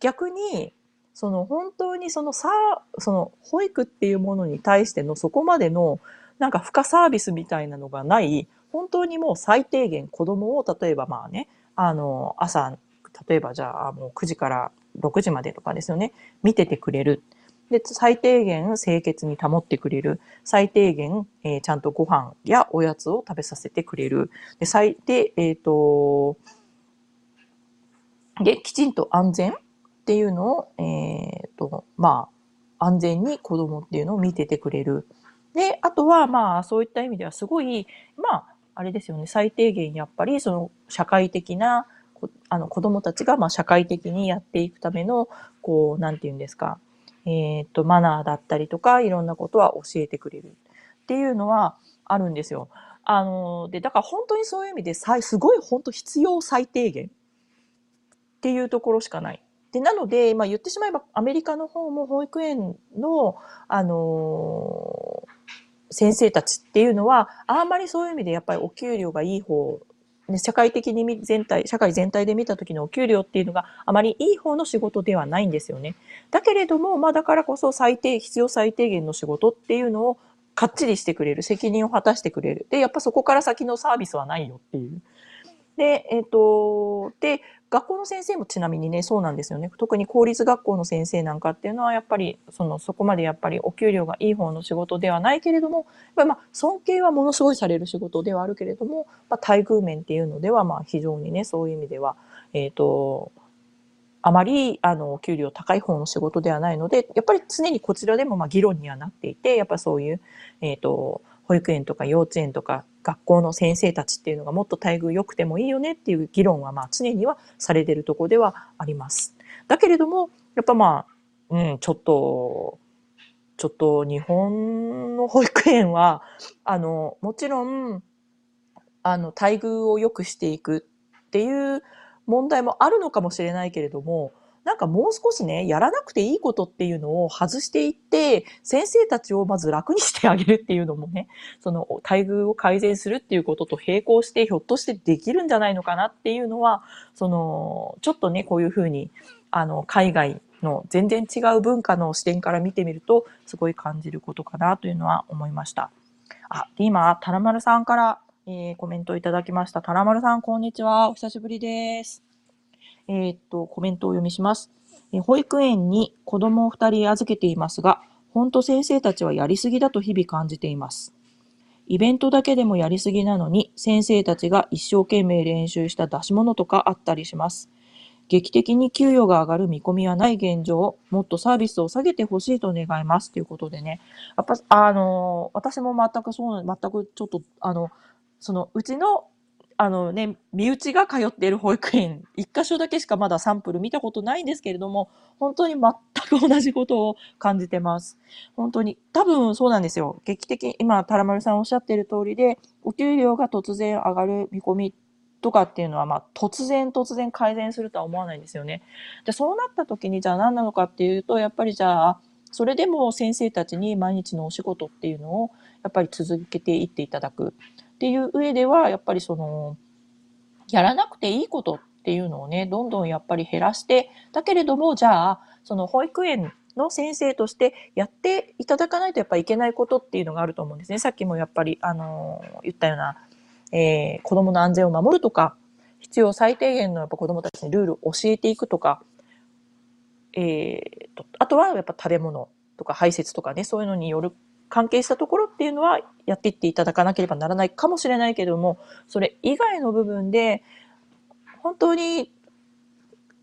逆に、その本当にそのさ、その保育っていうものに対してのそこまでのなんか付加サービスみたいなのがない、本当にもう最低限子供を、例えばまあね、あの、朝、例えばじゃあもう9時から6時までとかですよね、見ててくれる。で、最低限清潔に保ってくれる。最低限、えー、ちゃんとご飯やおやつを食べさせてくれる。で、最低、えっ、ー、と、で、きちんと安全っていうのを、えっ、ー、と、まあ、安全に子供っていうのを見ててくれる。で、あとは、まあ、そういった意味ではすごい、まあ、あれですよね、最低限やっぱり、その、社会的な、あの、子供たちが、ま、社会的にやっていくための、こう、なんて言うんですか、えっ、ー、と、マナーだったりとか、いろんなことは教えてくれるっていうのはあるんですよ。あの、で、だから本当にそういう意味で、すごい本当必要最低限っていうところしかない。で、なので、まあ言ってしまえばアメリカの方も保育園の、あのー、先生たちっていうのは、あんまりそういう意味でやっぱりお給料がいい方ね、社会的に全体、社会全体で見た時のお給料っていうのがあまりいい方の仕事ではないんですよね。だけれども、まあだからこそ最低、必要最低限の仕事っていうのをかっちりしてくれる、責任を果たしてくれる。で、やっぱそこから先のサービスはないよっていう。で、えっ、ー、と、で、学校の先生もちなみにね、そうなんですよね。特に公立学校の先生なんかっていうのは、やっぱり、その、そこまでやっぱりお給料がいい方の仕事ではないけれども、まあ、尊敬はものすごいされる仕事ではあるけれども、まあ、待遇面っていうのでは、まあ、非常にね、そういう意味では、えっ、ー、と、あまり、あの、給料高い方の仕事ではないので、やっぱり常にこちらでも、まあ、議論にはなっていて、やっぱそういう、えっ、ー、と、保育園とか幼稚園とか学校の先生たちっていうのがもっと待遇良くてもいいよねっていう議論はまあ常にはされてるとこではあります。だけれども、やっぱまあ、うん、ちょっと、ちょっと日本の保育園は、あの、もちろん、あの、待遇を良くしていくっていう問題もあるのかもしれないけれども、なんかもう少しね、やらなくていいことっていうのを外していって、先生たちをまず楽にしてあげるっていうのもね、その待遇を改善するっていうことと並行して、ひょっとしてできるんじゃないのかなっていうのは、その、ちょっとね、こういうふうに、あの、海外の全然違う文化の視点から見てみると、すごい感じることかなというのは思いました。あ、で、今、タラマルさんから、えー、コメントいただきました。タラマルさん、こんにちは。お久しぶりです。え、っと、コメントを読みします。え保育園に子供を2人預けていますが、ほんと先生たちはやりすぎだと日々感じています。イベントだけでもやりすぎなのに、先生たちが一生懸命練習した出し物とかあったりします。劇的に給与が上がる見込みはない現状、もっとサービスを下げてほしいと願います。ということでね。やっぱ、あの、私も全くそう、全くちょっと、あの、その、うちのあのね、身内が通っている保育園、一箇所だけしかまだサンプル見たことないんですけれども、本当に全く同じことを感じてます。本当に、多分そうなんですよ。劇的、今、タラマルさんおっしゃっている通りで、お給料が突然上がる見込みとかっていうのは、まあ、突然突然改善するとは思わないんですよね。じゃあ、そうなった時に、じゃあ何なのかっていうと、やっぱりじゃあ、それでも先生たちに毎日のお仕事っていうのを、やっぱり続けていっていただく。っていう上では、やっぱりその、やらなくていいことっていうのをね、どんどんやっぱり減らして、だけれども、じゃあ、その保育園の先生としてやっていただかないとやっぱりいけないことっていうのがあると思うんですね。さっきもやっぱり、あの、言ったような、えー、子供の安全を守るとか、必要最低限のやっぱ子供たちにルールを教えていくとか、えーと、あとはやっぱ食べ物とか排泄とかね、そういうのによる関係したところっていうのはやっていっていただかなければならないかもしれないけども、それ以外の部分で、本当に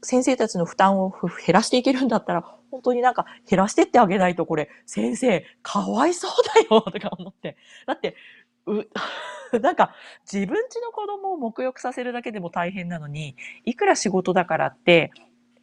先生たちの負担を減らしていけるんだったら、本当になんか減らしてってあげないとこれ、先生、かわいそうだよとか思って。だって、う、<laughs> なんか自分家の子供を沐浴させるだけでも大変なのに、いくら仕事だからって、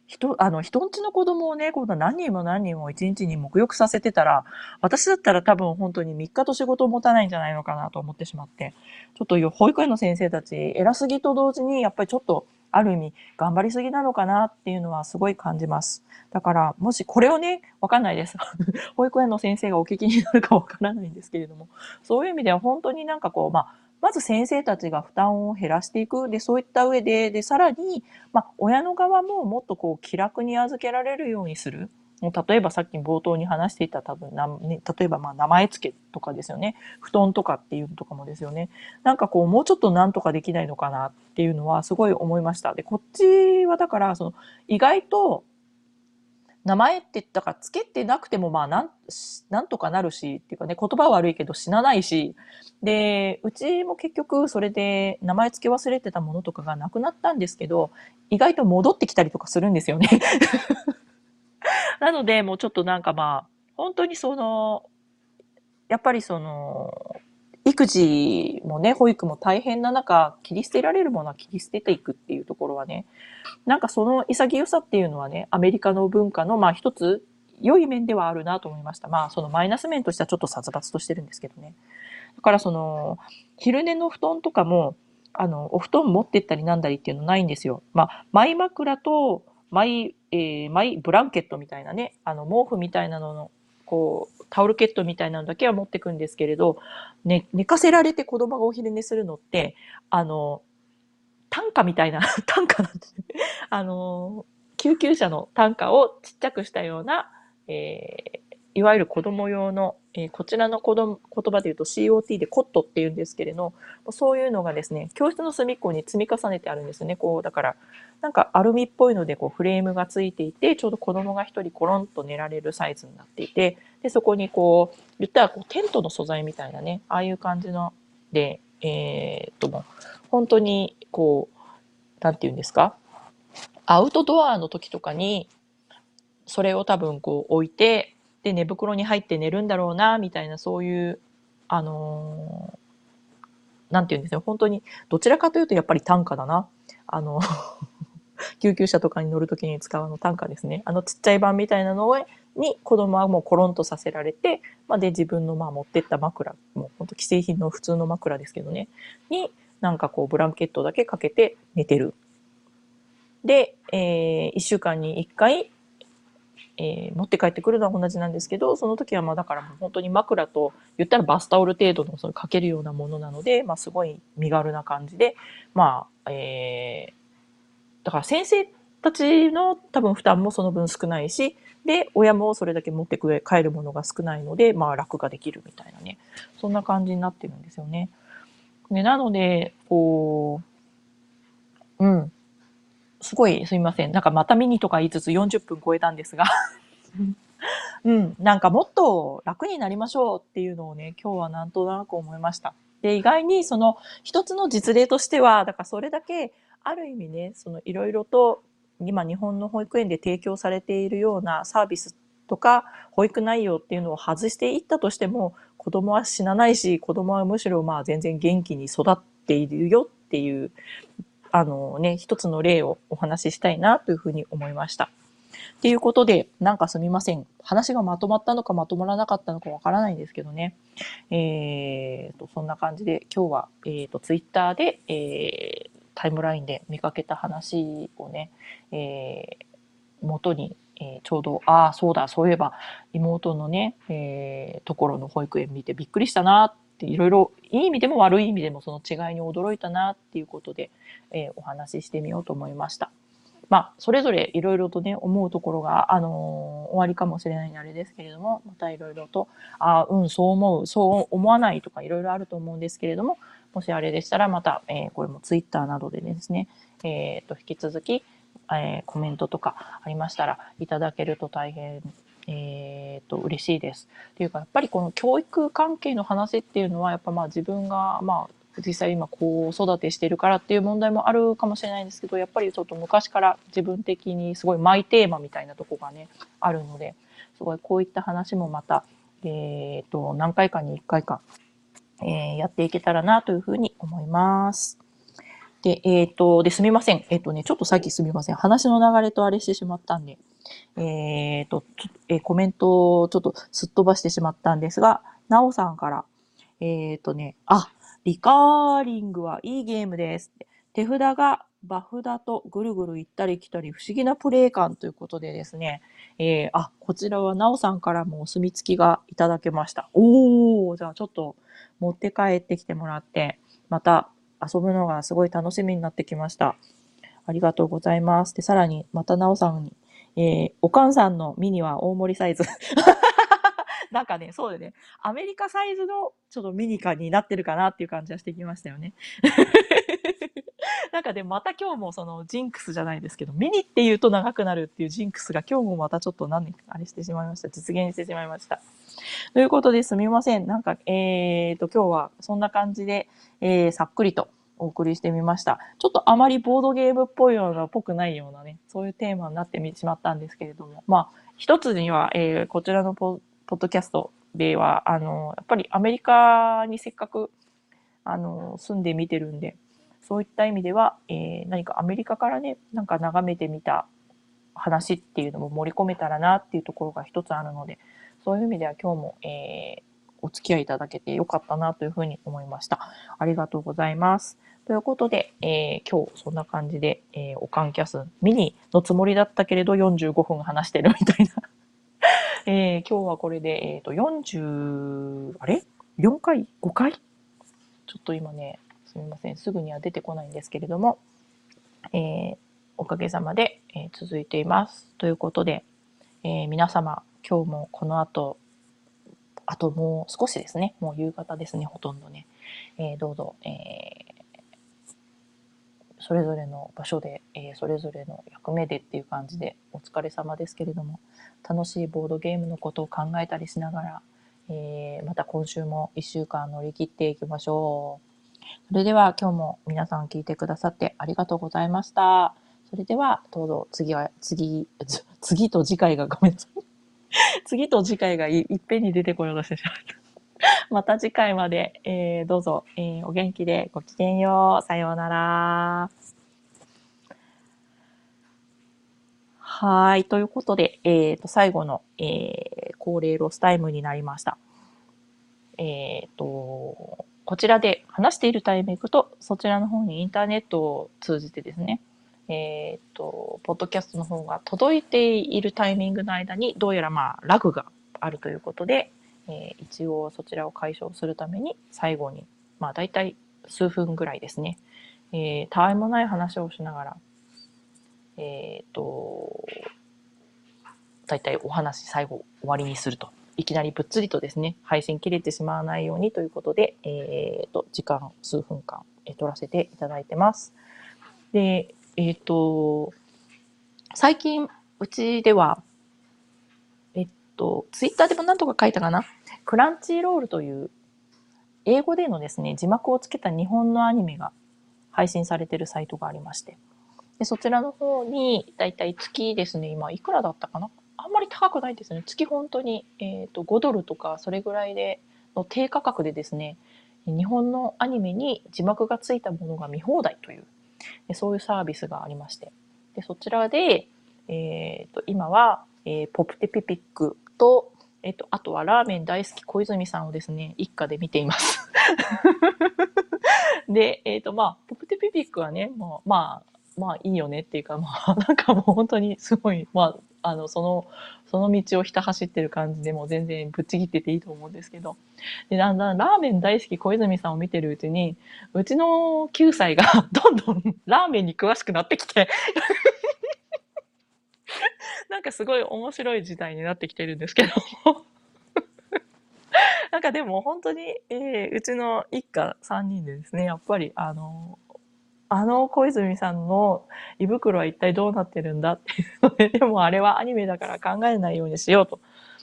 人、あの、人んちの子供をね、こんな何人も何人も一日に沐浴させてたら、私だったら多分本当に3日と仕事を持たないんじゃないのかなと思ってしまって、ちょっと保育園の先生たち、偉すぎと同時に、やっぱりちょっと、ある意味、頑張りすぎなのかなっていうのはすごい感じます。だから、もしこれをね、わかんないです。<laughs> 保育園の先生がお聞きになるかわからないんですけれども、そういう意味では本当になんかこう、まあ、まず先生たちが負担を減らしていく。で、そういった上で、で、さらに、まあ、親の側ももっとこう、気楽に預けられるようにする。例えばさっき冒頭に話していた多分な、ね、例えばまあ名前付けとかですよね。布団とかっていうのとかもですよね。なんかこうもうちょっとなんとかできないのかなっていうのはすごい思いました。で、こっちはだからその意外と名前って、だからつけてなくてもまあなん、なんとかなるし、っていうかね、言葉悪いけど死なないし、で、うちも結局それで名前付け忘れてたものとかがなくなったんですけど、意外と戻ってきたりとかするんですよね。<laughs> なので、もうちょっとなんかまあ、本当にその、やっぱりその、育児もね、保育も大変な中、切り捨てられるものは切り捨てていくっていうところはね、なんかその潔さっていうのはね、アメリカの文化のまあ一つ良い面ではあるなと思いました。まあそのマイナス面としてはちょっと殺伐としてるんですけどね。だからその、昼寝の布団とかも、あの、お布団持ってったりなんだりっていうのないんですよ。まあ、マイ枕と、マイ、えー、マイブランケットみたいなね、あの、毛布みたいなのの、こう、タオルケットみたいなのだけは持ってくんですけれど、ね、寝かせられて子供がお昼寝するのって、あの、単価みたいな、<laughs> 単価なんですね。あの、救急車の単価をちっちゃくしたような、えーいわゆる子供用の、えーこちらの子供言葉で言うと COT でコットって言うんですけれど、そういうのがですね、教室の隅っこに積み重ねてあるんですね。こう、だから、なんかアルミっぽいのでこうフレームがついていて、ちょうど子供が一人コロンと寝られるサイズになっていて、で、そこにこう、言ったらこうテントの素材みたいなね、ああいう感じので、えーっと、本当にこう、なんて言うんですか？アウトドアの時とかに、それを多分こう置いて、で、寝袋に入って寝るんだろうな、みたいな、そういう、あのーなんて言うんですよ。本当に、どちらかというとやっぱり単価だな。あの、<laughs> 救急車とかに乗るときに使うあの単価ですね。あのちっちゃい版みたいなのをに子供はもうコロンとさせられて、まあ、で自分のまあ持ってった枕、もう本当既製品の普通の枕ですけどね、になんかこうブランケットだけかけて寝てる。で、えー、1週間に1回、えー持って帰ってくるのは同じなんですけど、その時はまあだから本当に枕と言ったらバスタオル程度のそのかけるようなものなので、まあすごい身軽な感じで、まあ、えー、だから先生たちの多分負担もその分少ないし、で、親もそれだけ持ってくれ帰るものが少ないので、まあ楽ができるみたいなね、そんな感じになってるんですよね。でなので、こう、うん。すごいすみません。なんかまたミニとか言いつつ40分超えたんですが。うん。なんかもっと楽になりましょうっていうのをね、今日はなんとなく思いました。で、意外にその一つの実例としては、だからそれだけある意味ね、そのいろいろと今日本の保育園で提供されているようなサービスとか保育内容っていうのを外していったとしても、子供は死なないし、子供はむしろまあ全然元気に育っているよっていう、あのね、一つの例をお話ししたいなというふうに思いました。っていうことで、なんかすみません。話がまとまったのかまとまらなかったのかわからないんですけどね。えーと、そんな感じで今日は、えーと、ツイッターで、えータイムラインで見かけた話をね、えー元に、えーちょうど、ああ、そうだ、そういえば、妹のね、えーところの保育園見てびっくりしたなって、いろいろ、いい意味でも悪い意味でもその違いに驚いたなっていうことで、えーお話ししてみようと思いました。まあ、それぞれいろいろとね、思うところが、あのー終わりかもしれないんであれですけれども、またいろいろと、ああ、うん、そう思う、そう思わないとかいろいろあると思うんですけれども、もしあれでしたらまた、えーこれもツイッターなどでですね、えーと、引き続き、えーコメントとかありましたらいただけると大変、えーと、嬉しいです。っていうか、やっぱりこの教育関係の話っていうのは、やっぱまあ自分が、まあ、実際今子育てしてるからっていう問題もあるかもしれないんですけど、やっぱりちょっと昔から自分的にすごいマイテーマみたいなとこがね、あるので、すごいこういった話もまた、えーと、何回かに1回か、えーやっていけたらなというふうに思います。で、えっ、と、で、すみません。えっ、とね、ちょっとさっきすみません。話の流れとあれしてしまったんで、えっ、と、えーコメントをちょっとすっ飛ばしてしまったんですが、なおさんから、えっ、とね、あ、リカーリングはいいゲームです。手札がバフだとぐるぐる行ったり来たり不思議なプレイ感ということでですね、えーあ、こちらはなおさんからもお墨付きがいただけました。おー、じゃあちょっと持って帰ってきてもらって、また遊ぶのがすごい楽しみになってきました。ありがとうございます。で、さらに、またなおさんに、えーおかんさんのミニは大盛りサイズ。<laughs> なんかね、そうでね、アメリカサイズのちょっとミニカになってるかなっていう感じはしてきましたよね。<laughs> なんかでまた今日もそのジンクスじゃないですけど、ミニって言うと長くなるっていうジンクスが今日もまたちょっと何年かあれしてしまいました。実現してしまいました。ということですみません。なんか、えーと、今日はそんな感じで、えー、さっくりとお送りしてみました。ちょっとあまりボードゲームっぽいような、っぽくないようなね、そういうテーマになってしまったんですけれども、まあ、一つには、えー、こちらのポッドキャストでは、あの、やっぱりアメリカにせっかく、あの、住んでみてるんで、そういった意味では、えー、何かアメリカからね、なんか眺めてみた話っていうのも盛り込めたらなっていうところが一つあるので、そういう意味では今日も、えー、お付き合いいただけてよかったなというふうに思いました。ありがとうございます。ということで、えー、今日そんな感じで、えー、おかんキャスミニのつもりだったけれど45分話してるみたいな <laughs> えー、今日はこれで、えっ、ー、と、40、あれ ?4 回 ?5 回？ちょっと今ね、すみません。すぐには出てこないんですけれども、えー、おかげさまで、えー、続いています。ということで、えー、皆様、今日もこの後、あともう少しですね。もう夕方ですね、ほとんどね。えー、どうぞ、えそれぞれの場所で、えそれぞれの役目でっていう感じでお疲れ様ですけれども、楽しいボードゲームのことを考えたりしながら、えまた今週も1週間乗り切っていきましょう。それでは今日も皆さん聞いてくださってありがとうございました。それではどうぞ次は、次、次と次回がごめんなさい。<laughs> 次と次回がいいっぺんに出てこようとしてしまった。<laughs> また次回まで、えー、どうぞ、えー、お元気でごきげんよう。さようなら。はい。ということで、えっ、ー、と、最後の、えー、恒例ロスタイムになりました。えっ、ー、と、こちらで話しているタイミングと、そちらの方にインターネットを通じてですね、えっ、ー、と、ポッドキャストの方が届いているタイミングの間に、どうやらまあ、ラグがあるということで、えー、一応そちらを解消するために、最後に、まあ、大体数分ぐらいですね、えー、たわいもない話をしながら、えっ、ー、と、大体お話最後終わりにするといきなりぶっつりとですね、配信切れてしまわないようにということで、えっ、ー、と、時間数分間、え取らせていただいてます。で、えっ、ー、と、最近、うちでは、えっと、ツイッターでも何とか書いたかな？クランチーロールという、英語でのですね、字幕をつけた日本のアニメが配信されてるサイトがありまして、でそちらの方に、だいたい月ですね、今いくらだったかな？あんまり高くないですね。月本当に、えっ、ー、と、5ドルとか、それぐらいで、の低価格でですね、日本のアニメに字幕がついたものが見放題という、そういうサービスがありまして。で、そちらで、えっ、ー、と、今は、えー、ポプテピピックと、えっ、と、あとはラーメン大好き小泉さんをですね、一家で見ています。<laughs> で、えっ、と、まあ、ポプテピピックはね、もう、まあ、まあいいよねっていうか、まあ、なんかもう本当にすごい、まあ、あの、その、その道をひた走ってる感じでも全然ぶっちぎってていいと思うんですけど。で、だんだんラーメン大好き小泉さんを見てるうちに、うちの9歳がどんどん <laughs> ラーメンに詳しくなってきて <laughs> なんかすごい面白い時代になってきてるんですけど <laughs> なんかでも本当に、えー、うちの一家3人でですね、やっぱりあのあの小泉さんの胃袋は一体どうなってるんだっていうので、でもあれはアニメだから考えないようにしようと。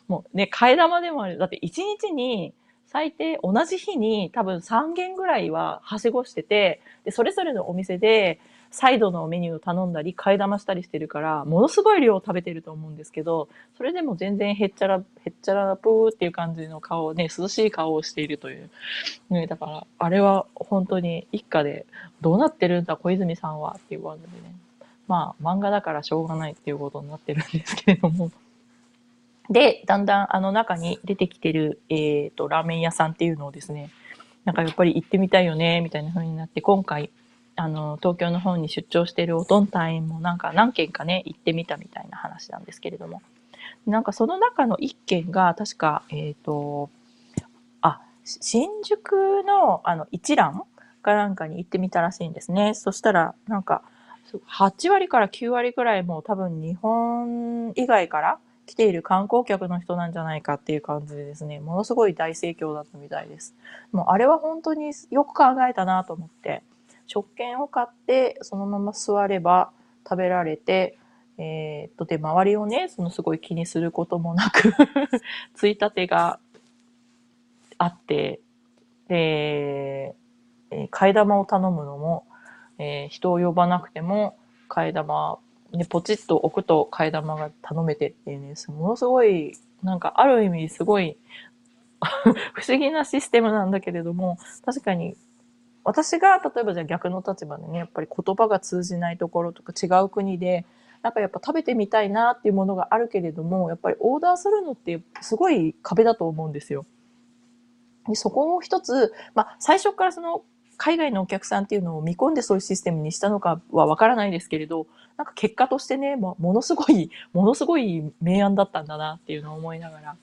もうね、替え玉でもある。だって一日に最低同じ日に多分3軒ぐらいははしごしてて、で、それぞれのお店でサイドのメニューを頼んだり、替え玉したりしてるから、ものすごい量を食べてると思うんですけど、それでも全然へっちゃら、へっちゃらぷーっていう感じの顔ね、涼しい顔をしているという。ね、だから、あれは本当に一家で、どうなってるんだ、小泉さんはっていう感じでね。まあ、漫画だからしょうがないっていうことになってるんですけれども。で、だんだんあの中に出てきてる、えっ、ー、と、ラーメン屋さんっていうのをですね、なんかやっぱり行ってみたいよね、みたいな風になって、今回、あの、東京の方に出張しているおとん隊員もなんか何軒かね、行ってみたみたいな話なんですけれども。なんかその中の一軒が確か、えっ、ー、と、あ、新宿のあの一蘭かなんかに行ってみたらしいんですね。そしたら、なんか、8割から9割くらいもう多分日本以外から来ている観光客の人なんじゃないかっていう感じでですね、ものすごい大盛況だったみたいです。もうあれは本当によく考えたなと思って、食券を買ってそのまま座れば食べられて、えー、っと、で、周りをね、そのすごい気にすることもなく <laughs> ついたてがあって、で、えー、替え玉を頼むのも、えー、人を呼ばなくても、替え玉、ね、ポチッと置くと替え玉が頼めてっていうね、ものすごい、なんかある意味すごい <laughs> 不思議なシステムなんだけれども、確かに私が例えばじゃあ逆の立場でね、やっぱり言葉が通じないところとか違う国で、なんかやっぱ食べてみたいなっていうものがあるけれども、やっぱりオーダーするのってすごい壁だと思うんですよ。でそこを一つ、まあ最初からその海外のお客さんっていうのを見込んでそういうシステムにしたのかはわからないですけれど、なんか結果としてね、ま、ものすごい、ものすごい明暗だったんだなっていうのを思いながら、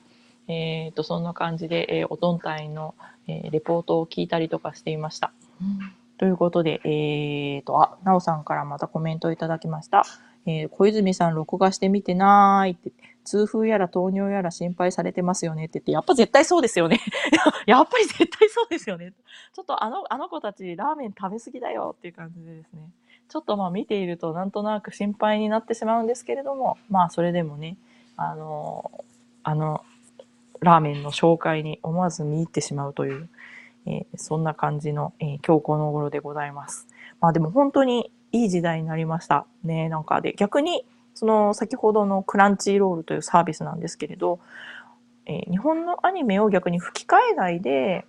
えっ、ー、と、そんな感じで、えー、おとんたいの、えー、レポートを聞いたりとかしていました。うん、ということで、えっ、ー、と、あ、なおさんからまたコメントをいただきました。えー、小泉さん録画してみてなーいって、痛風やら糖尿やら心配されてますよねって言って、やっぱ絶対そうですよね。<laughs> やっぱり絶対そうですよね。ちょっとあの、あの子たちラーメン食べ過ぎだよっていう感じでですね。ちょっとまあ見ているとなんとなく心配になってしまうんですけれども、まあそれでもね、あの、あの、ラーメンの紹介に思わず見入ってしまうという、えー、そんな感じの、えー、今日この頃でございます。まあでも本当にいい時代になりましたね。なんかで、逆に、その先ほどのクランチロールというサービスなんですけれど、えー、日本のアニメを逆に吹き替えないで、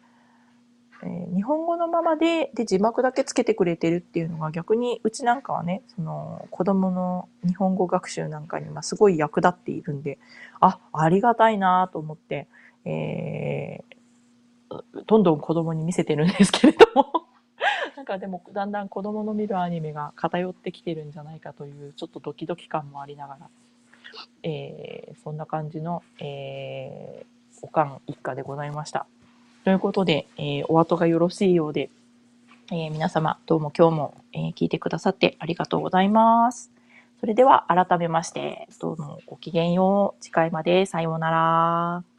えー、日本語のままで、で、字幕だけつけてくれてるっていうのが逆に、うちなんかはね、その、子供の日本語学習なんかに、ますごい役立っているんで、あ、ありがたいなと思って、えー、どんどん子供に見せてるんですけれども <laughs> なんかでもだんだん子供の見るアニメが偏ってきてるんじゃないかというちょっとドキドキ感もありながら、えー、そんな感じの、えー、おかん一家でございました。ということで、えー、お後がよろしいようで、えー、皆様どうも今日も、えー、聞いてくださってありがとうございます。それでは改めまして、どうもごきげんよう。次回までさようなら。